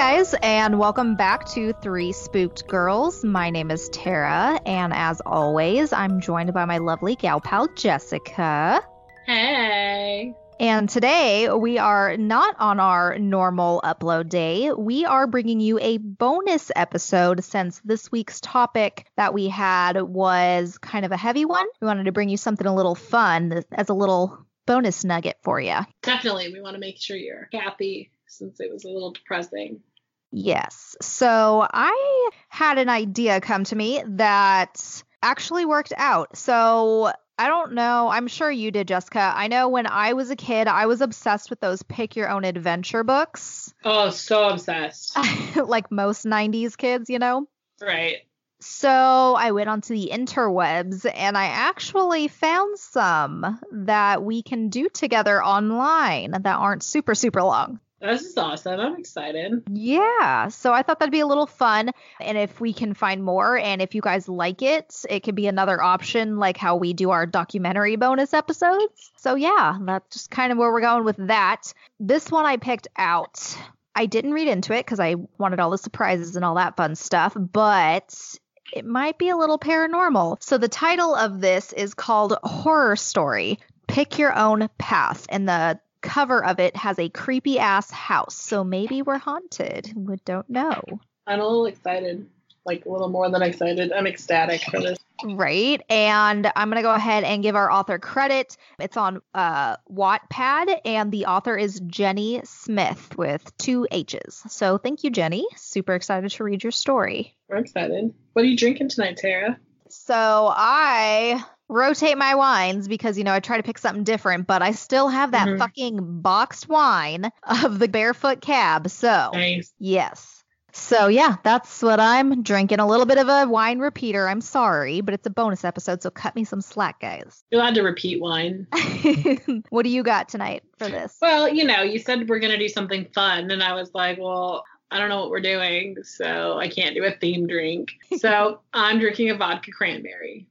Guys, and welcome back to Three Spooked Girls. My name is Tara, and as always, I'm joined by my lovely gal pal Jessica. Hey. And today we are not on our normal upload day. We are bringing you a bonus episode since this week's topic that we had was kind of a heavy one. We wanted to bring you something a little fun as a little bonus nugget for you. Definitely, we want to make sure you're happy since it was a little depressing. Yes. So I had an idea come to me that actually worked out. So I don't know. I'm sure you did, Jessica. I know when I was a kid, I was obsessed with those pick your own adventure books. Oh, so obsessed. like most 90s kids, you know? Right. So I went onto the interwebs and I actually found some that we can do together online that aren't super, super long. This is awesome. I'm excited. Yeah. So I thought that'd be a little fun. And if we can find more and if you guys like it, it could be another option, like how we do our documentary bonus episodes. So yeah, that's just kind of where we're going with that. This one I picked out. I didn't read into it because I wanted all the surprises and all that fun stuff, but it might be a little paranormal. So the title of this is called Horror Story Pick Your Own Path. And the cover of it has a creepy ass house. So maybe we're haunted. We don't know. I'm a little excited. Like a little more than excited. I'm ecstatic for this. Right. And I'm going to go ahead and give our author credit. It's on uh, Wattpad, and the author is Jenny Smith with two H's. So thank you, Jenny. Super excited to read your story. We're excited. What are you drinking tonight, Tara? So I rotate my wines because you know I try to pick something different, but I still have that Mhm. fucking boxed wine of the Barefoot Cab. So Nice. yes. So yeah, that's what I'm drinking. A little bit of a wine repeater. I'm sorry, but it's a bonus episode, so cut me some slack, guys. You're allowed to repeat wine. what do you got tonight for this? Well, you know, you said we're gonna do something fun, and I was like, well, I don't know what we're doing, so I can't do a theme drink. So I'm drinking a vodka cranberry.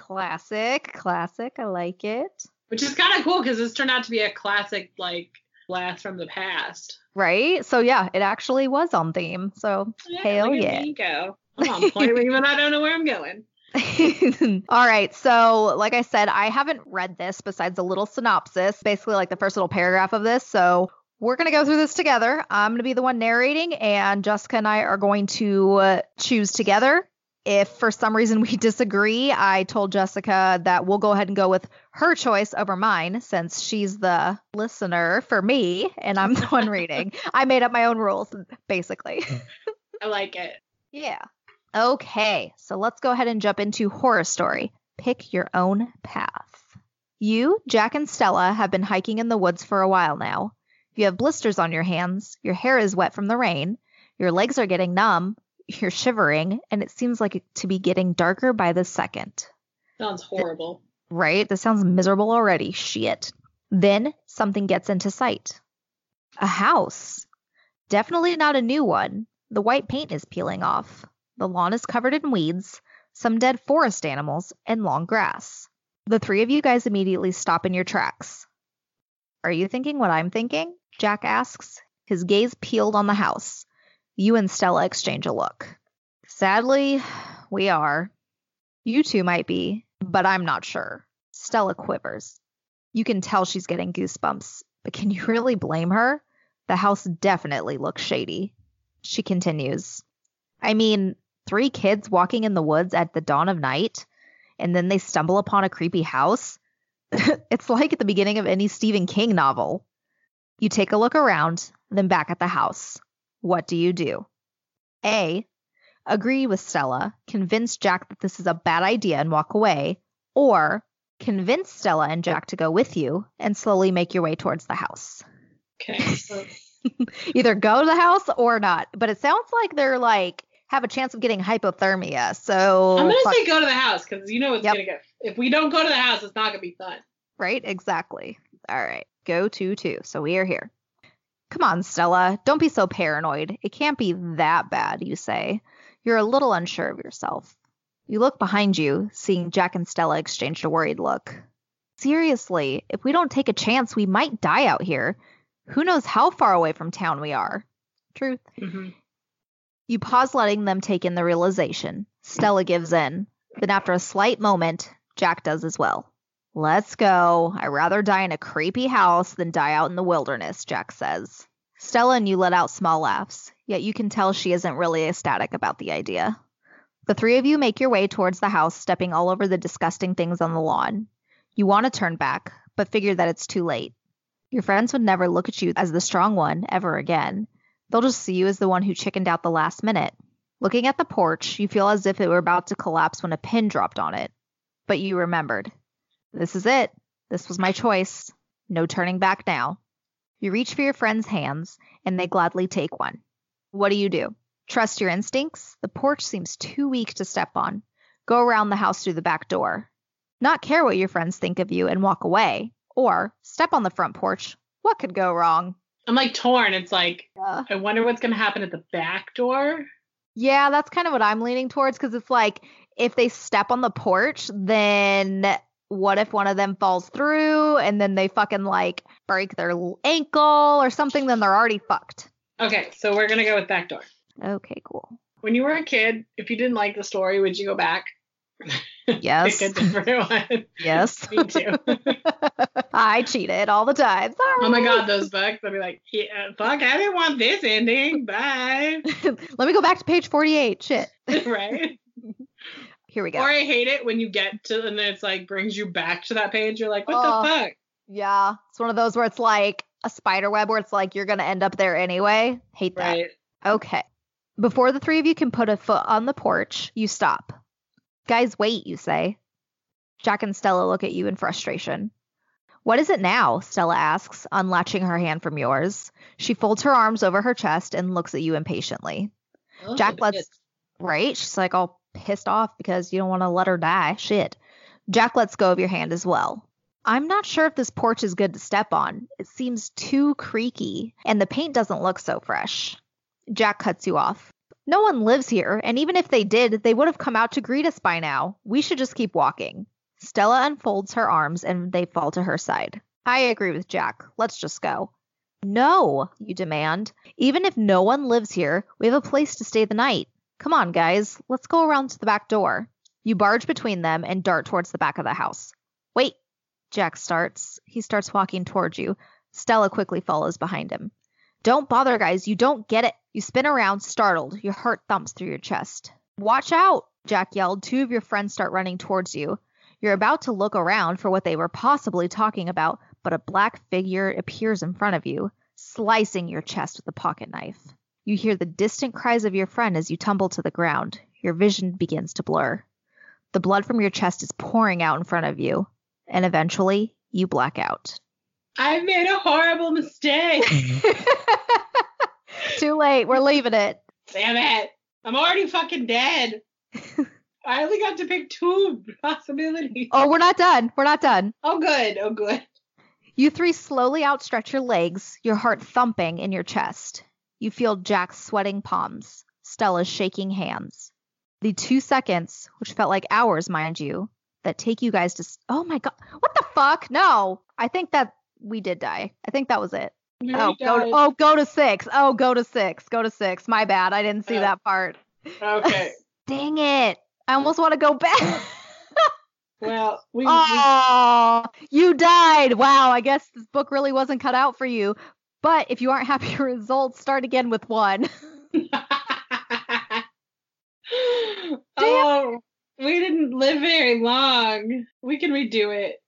Classic, classic. I like it. Which is kind of cool because this turned out to be a classic, like, blast from the past. Right? So yeah, it actually was on theme. So Yeah, Hell yeah. go. I'm on point, even I don't know where I'm going. All right. So, like I said, I haven't read this besides a little synopsis, basically like the first little paragraph of this. So, we're going to go through this together. I'm going to be the one narrating, and Jessica and I are going to uh, choose together. If for some reason we disagree, I told Jessica that we'll go ahead and go with her choice over mine since she's the listener for me and I'm the one reading. I made up my own rules, basically. I like it. Yeah. Okay, so let's go ahead and jump into horror story. Pick your own path. You, Jack, and Stella have been hiking in the woods for a while now. You have blisters on your hands, your hair is wet from the rain, your legs are getting numb, you're shivering, and it seems like it to be getting darker by the second. Sounds horrible. Right? This sounds miserable already. Shit. Then something gets into sight. A house. Definitely not a new one. The white paint is peeling off. The lawn is covered in weeds, some dead forest animals, and long grass. The three of you guys immediately stop in your tracks. Are you thinking what I'm thinking? Jack asks, his gaze peeled on the house. You and Stella exchange a look. Sadly, we are. You two might be, but I'm not sure. Stella quivers. You can tell she's getting goosebumps, but can you really blame her? The house definitely looks shady. She continues. I mean, three kids walking in the woods at the dawn of night, and then they stumble upon a creepy house? it's like at the beginning of any Stephen King novel. You take a look around, then back at the house. What do you do? A. Agree with Stella, convince Jack that this is a bad idea and walk away, or convince Stella and Jack to go with you and slowly make your way towards the house. Okay. So Either go to the house or not. But it sounds like they're like have a chance of getting hypothermia. So I'm gonna fuck- say go to the house because you know it's Yep. gonna get. If we don't go to the house, it's not gonna be fun. right? Exactly. All right. Go to two. So we are here. Come on, Stella. Don't be so paranoid. It can't be that bad, you say. You're a little unsure of yourself. You look behind you, seeing Jack and Stella exchange a worried look. Seriously, if we don't take a chance, we might die out here. Who knows how far away from town we are? Truth. hmm You pause, letting them take in the realization. Stella gives in. Then, after a slight moment, Jack does as well. Let's go. I'd rather die in a creepy house than die out in the wilderness, Jack says. Stella and you let out small laughs, yet you can tell she isn't really ecstatic about the idea. The three of you make your way towards the house, stepping all over the disgusting things on the lawn. You want to turn back, but figure that it's too late. Your friends would never look at you as the strong one ever again. They'll just see you as the one who chickened out the last minute. Looking at the porch, you feel as if it were about to collapse when a pin dropped on it. But you remembered. This is it. This was my choice. No turning back now. You reach for your friend's hands, and they gladly take one. What do you do? Trust your instincts? The porch seems too weak to step on. Go around the house through the back door. Not care what your friends think of you and walk away. Or step on the front porch. What could go wrong? I'm like torn. It's like Uh, I wonder what's gonna happen at the back door. Yeah, that's kind of what I'm leaning towards because it's like if they step on the porch, then what if one of them falls through and then they fucking like break their ankle or something? Then they're already fucked. Okay, so we're gonna go with back door. Okay, cool. When you were a kid, if you didn't like the story, would you go back? Yes. Pick a one. Yes. Me too. I cheated all the time. Sorry. Oh my god, those books. I'd be like, yeah, fuck, I didn't want this ending. Bye. Let me go back to page 48. Shit. right? Here we go. Or I hate it when you get to and then it's like brings you back to that page. You're like, what Oh. the fuck? Yeah. It's one of those where it's like a spider web where it's like you're going to end up there anyway. Hate that. Right. Okay. Before the three of you can put a foot on the porch, you stop. Guys, wait, you say. Jack and Stella look at you in frustration. What is it now? Stella asks, unlatching her hand from yours. She folds her arms over her chest and looks at you impatiently. Jack lets right? She's like all pissed off because you don't want to let her die. Shit. Jack lets go of your hand as well. I'm not sure if this porch is good to step on. It seems too creaky, and the paint doesn't look so fresh. Jack cuts you off. No one lives here, and even if they did, they would have come out to greet us by now. We should just keep walking. Stella unfolds her arms and they fall to her side. I agree with Jack. Let's just go. No, you demand. Even if no one lives here, we have a place to stay the night. Come on, guys. Let's go around to the back door. You barge between them and dart towards the back of the house. Wait, Jack starts. He starts walking towards you. Stella quickly follows behind him. Don't bother, guys. You don't get it. You spin around, startled. Your heart thumps through your chest. Watch out, Jack yelled. Two of your friends start running towards you. You're about to look around for what they were possibly talking about, but a black figure appears in front of you, slicing your chest with a pocket knife. You hear the distant cries of your friend as you tumble to the ground. Your vision begins to blur. The blood from your chest is pouring out in front of you, and eventually you black out. I made a horrible mistake. Too late. We're leaving it. Damn it. I'm already fucking dead. I only got to pick two possibilities. Oh, we're not done. We're not done. Oh, good. Oh, good. You three slowly outstretch your legs, your heart thumping in your chest. You feel Jack's sweating palms, Stella's shaking hands. The two seconds, which felt like hours, mind you, that take you guys to. Oh my god. What the fuck? No. I think that we did die. I think that was it. You Oh, go to, oh, go to six. Oh, go to six. Go to six. My bad. I didn't see Oh. that part. Okay. Dang it. I almost want to go back. Well, we. Oh, you died. Wow. I guess this book really wasn't cut out for you. But if you aren't happy with results, start again with one. oh, we didn't live very long. We can redo it.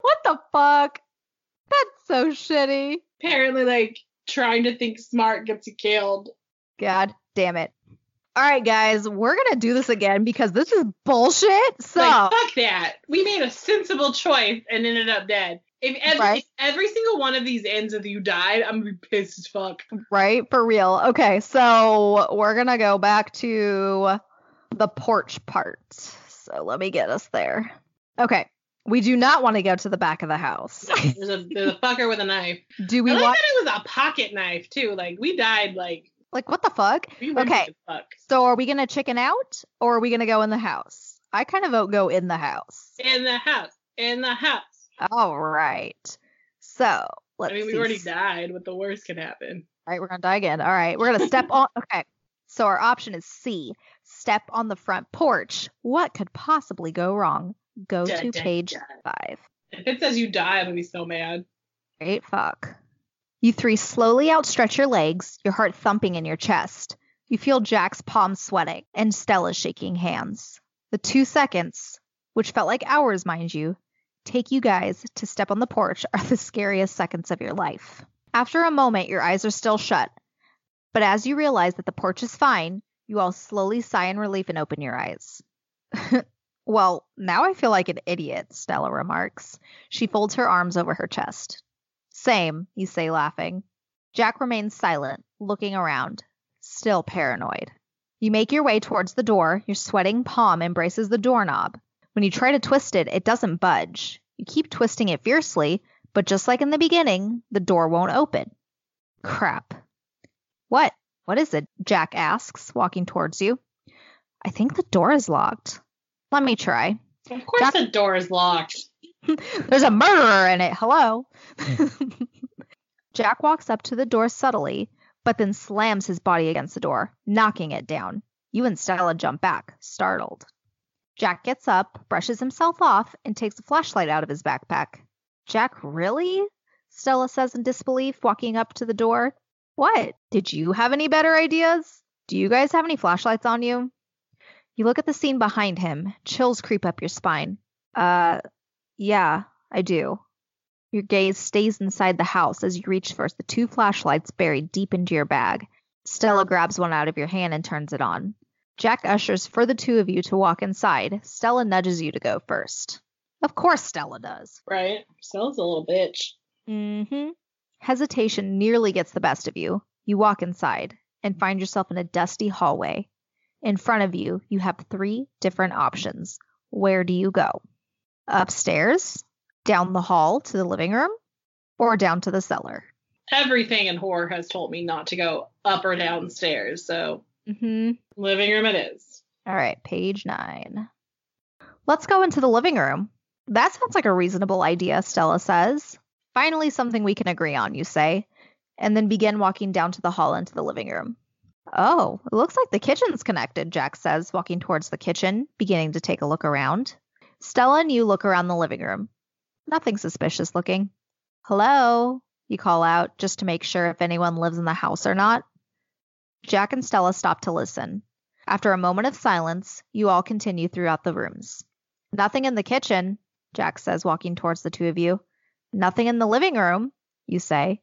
what the fuck? That's so shitty. Apparently, like trying to think smart gets you killed. God damn it. All right, guys, we're going to do this again because this is bullshit. So, Like fuck that. We made a sensible choice and ended up dead. If every, Right. if every single one of these ends if you died, I'm gonna be pissed as fuck. Right? For real. Okay, so we're gonna go back to the porch part. So let me get us there. Okay. We do not want to go to the back of the house. There's a there's a fucker with a knife. Do we I like want that it was a pocket knife too. Like we died like like what the fuck? we Okay. the fuck. So are we gonna chicken out or are we gonna go in the house? I kind of vote go in the house. In the house. In the house. All right. So let's I mean, we already died. What the worst can happen? All right, we're gonna die again. All right, we're gonna step on. Okay, so our option is C. Step on the front porch. What could possibly go wrong? Go to page five. If it says you die, I'm gonna be so mad. Great fuck. You three slowly outstretch your legs, your heart thumping in your chest. You feel Jack's palms sweating and Stella's shaking hands. The two seconds, which felt like hours, mind you, take you guys to step on the porch are the scariest seconds of your life. After a moment, your eyes are still shut. But as you realize that the porch is fine, you all slowly sigh in relief and open your eyes. well, now I feel like an idiot, Stella remarks. She folds her arms over her chest. Same, you say, laughing. Jack remains silent, looking around, still paranoid. You make your way towards the door. Your sweating palm embraces the doorknob. When you try to twist it, it doesn't budge. You keep twisting it fiercely, but just like in the beginning, the door won't open. Crap. What? What is it? Jack asks, walking towards you. I think the door is locked. Let me try. Of course, Jack- the door is locked. There's a murderer in it. Hello. Jack walks up to the door subtly, but then slams his body against the door, knocking it down. You and Stella jump back, startled. Jack gets up, brushes himself off, and takes a flashlight out of his backpack. Jack, really? Stella says in disbelief, walking up to the door. What? Did you have any better ideas? Do you guys have any flashlights on you? You look at the scene behind him. Chills creep up your spine. Uh, yeah, I do. Your gaze stays inside the house as you reach for the two flashlights buried deep into your bag. Stella grabs one out of your hand and turns it on. Jack ushers for the two of you to walk inside. Stella nudges you to go first. Of course, Stella does. Right? Stella's a little bitch. Mm-hmm. Hesitation nearly gets the best of you. You walk inside and find yourself in a dusty hallway. In front of you, you have three different options. Where do you go? Upstairs, down the hall to the living room, or down to the cellar? Everything in horror has told me not to go up or downstairs. So Mm-hmm. living room it is. All right, page nine. Let's go into the living room. That sounds like a reasonable idea, Stella says. Finally, something we can agree on, you say, and then begin walking down to the hall into the living room. Oh, it looks like the kitchen's connected, Jack says, walking towards the kitchen, beginning to take a look around. Stella and you look around the living room. Nothing suspicious looking. Hello, you call out, just to make sure if anyone lives in the house or not. Jack and Stella stop to listen. After a moment of silence, you all continue throughout the rooms. Nothing in the kitchen, Jack says, walking towards the two of you. Nothing in the living room, you say.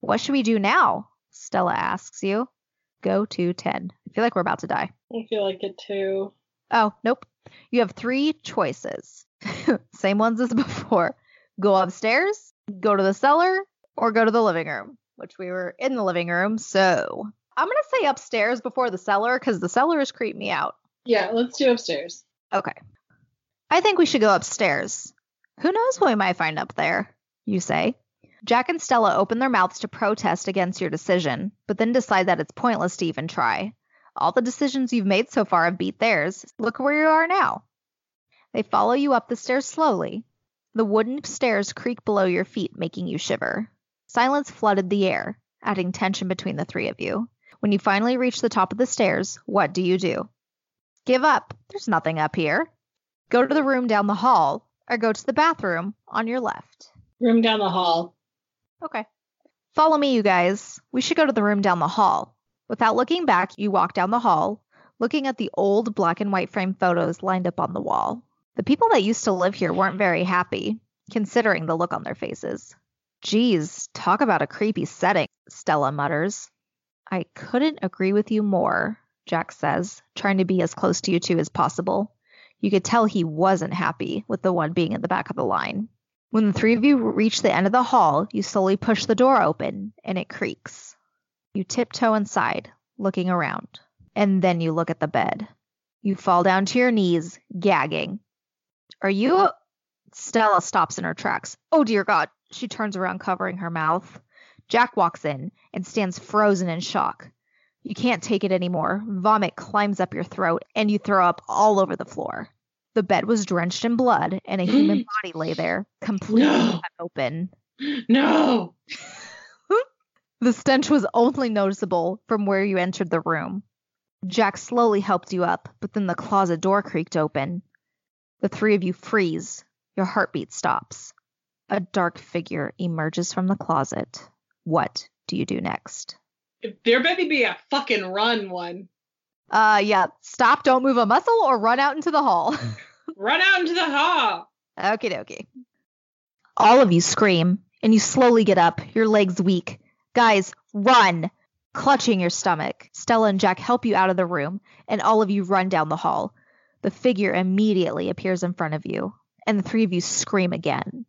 What should we do now? Stella asks you. Go to 10. I feel like we're about to die. I feel like it too. Oh, nope. You have three choices. Same ones as before. Go upstairs, go to the cellar, or go to the living room, which we were in the living room. So I'm going to say upstairs before the cellar because the cellar has creeped me out. Yeah, let's do upstairs. Okay. I think we should go upstairs. Who knows what we might find up there, you say. Jack and Stella open their mouths to protest against your decision, but then decide that it's pointless to even try. All the decisions you've made so far have beat theirs. Look where you are now. They follow you up the stairs slowly. The wooden stairs creak below your feet, making you shiver. Silence flooded the air, adding tension between the three of you. When you finally reach the top of the stairs, what do you do? Give up. There's nothing up here. Go to the room down the hall, or go to the bathroom on your left. Room down the hall. Okay. Follow me, you guys. We should go to the room down the hall. Without looking back, you walk down the hall, looking at the old black and white frame photos lined up on the wall. The people that used to live here weren't very happy, considering the look on their faces. Geez, talk about a creepy setting, Stella mutters. I couldn't agree with you more, Jack says, trying to be as close to you two as possible. You could tell he wasn't happy with the one being in the back of the line. When the three of you reach the end of the hall, you slowly push the door open and it creaks. You tiptoe inside, looking around, and then you look at the bed. You fall down to your knees, gagging. Are you? Stella stops in her tracks. Oh dear God. She turns around, covering her mouth. Jack walks in and stands frozen in shock. You can't take it anymore. Vomit climbs up your throat and you throw up all over the floor. The bed was drenched in blood and a human body lay there, completely No. cut open. No. The stench was only noticeable from where you entered the room. Jack slowly helped you up, but then the closet door creaked open. The three of you freeze. Your heartbeat stops. A dark figure emerges from the closet. What do you do next? There better be a fucking run one. Uh, yeah. Stop, don't move a muscle, or run out into the hall. Run out into the hall. Okie dokie. All of you scream, and you slowly get up, your legs weak. Guys, run! Clutching your stomach, Stella and Jack help you out of the room, and all of you run down the hall. The figure immediately appears in front of you, and the three of you scream again.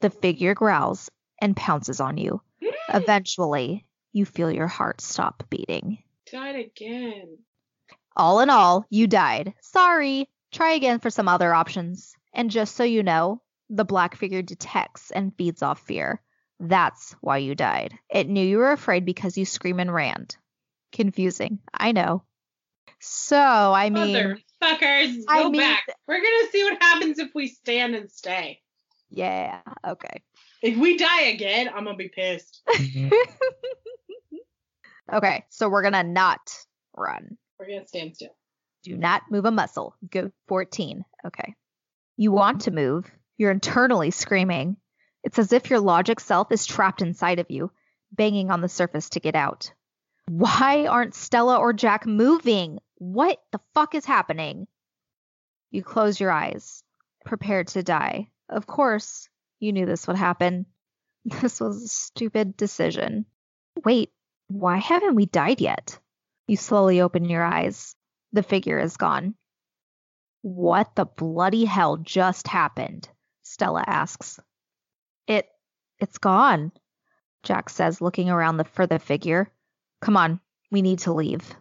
The figure growls and pounces on you. Eventually, you feel your heart stop beating. Died again. All in all, you died. Sorry. Try again for some other options. And just so you know, the black figure detects and feeds off fear. That's why you died. It knew you were afraid because you scream and ran. Confusing. I know. So, I mean, Motherfuckers, I go mean- back. We're gonna see what happens if we stand and stay. yeah, okay. If we die again, I'm gonna be pissed. okay, so we're gonna not run. We're gonna stand still. Do not move a muscle. Go 14. Okay. You want to move. You're internally screaming. It's as if your logic self is trapped inside of you, banging on the surface to get out. Why aren't Stella or Jack moving? What the fuck is happening? You close your eyes, prepared to die. Of course, you knew this would happen. This was a stupid decision. Wait, why haven't we died yet? You slowly open your eyes. The figure is gone. What the bloody hell just happened? Stella asks. It it's gone, Jack says, looking around the for the figure. Come on, we need to leave.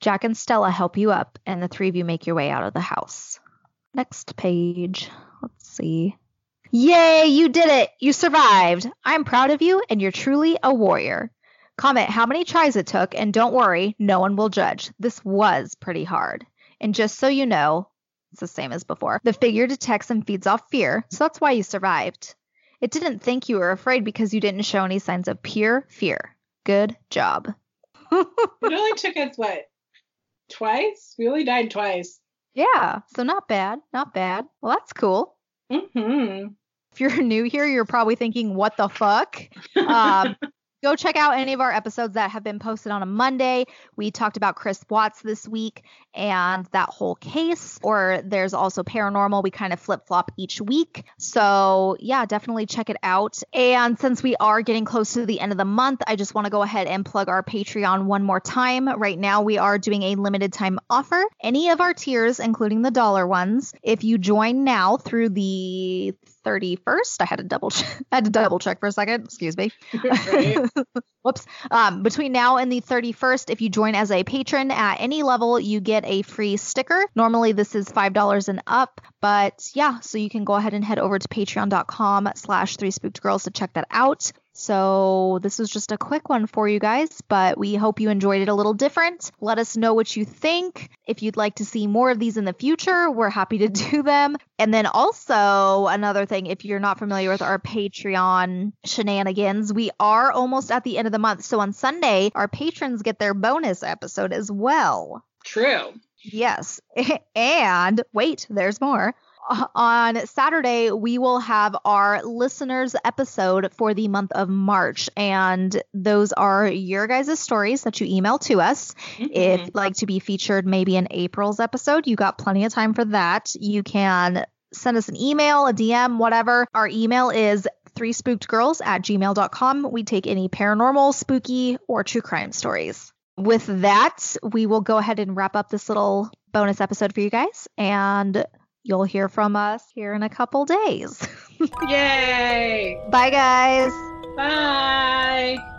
Jack and Stella help you up, and the three of you make your way out of the house. Next page. Let's see. Yay, you did it! You survived! I'm proud of you, and you're truly a warrior. Comment how many tries it took, and don't worry, no one will judge. This was pretty hard. And just so you know, it's the same as before. The figure detects and feeds off fear, so that's why you survived. It didn't think you were afraid because you didn't show any signs of pure fear. Good job. It only took us what? Twice? We only died twice. yeah, so not bad, not bad. Well, that's cool. Mm-hmm. If you're new here, you're probably thinking, what the fuck? Um, go check out any of our episodes that have been posted on a Monday. We talked about Chris Watts this week and that whole case, or there's also paranormal. We kind of flip flop each week. So, yeah, definitely check it out. And since we are getting close to the end of the month, I just want to go ahead and plug our Patreon one more time. Right now, we are doing a limited time offer. Any of our tiers, including the dollar ones, if you join now through the 31st, I had to double check. I had to double check for a second. Excuse me. Whoops. Um, between now and the 31st, if you join as a patron at any level, you get a free sticker. Normally, this is $5 and up, but yeah, so you can go ahead and head over to patreon.com slash three spooked girls to check that out. So this was just a quick one for you guys, but we hope you enjoyed it a little different. Let us know what you think. If you'd like to see more of these in the future, we're happy to do them. And then also another thing, if you're not familiar with our Patreon shenanigans, we are almost at the end of the month. So on Sunday, our patrons get their bonus episode as well. True. Yes. And wait, there's more. On Saturday, we will have our listeners episode for the month of March. And those are your guys' stories that you email to us. If Mhm. you'd like to be featured maybe in April's episode, you got plenty of time for that. You can send us an email, a DM, whatever. Our email is three spooked girls at gmail.com. We take any paranormal, spooky, or true crime stories with that, we will go ahead and wrap up this little bonus episode for you guys, and you'll hear from us here in a couple days. Yay! Bye, guys. Bye.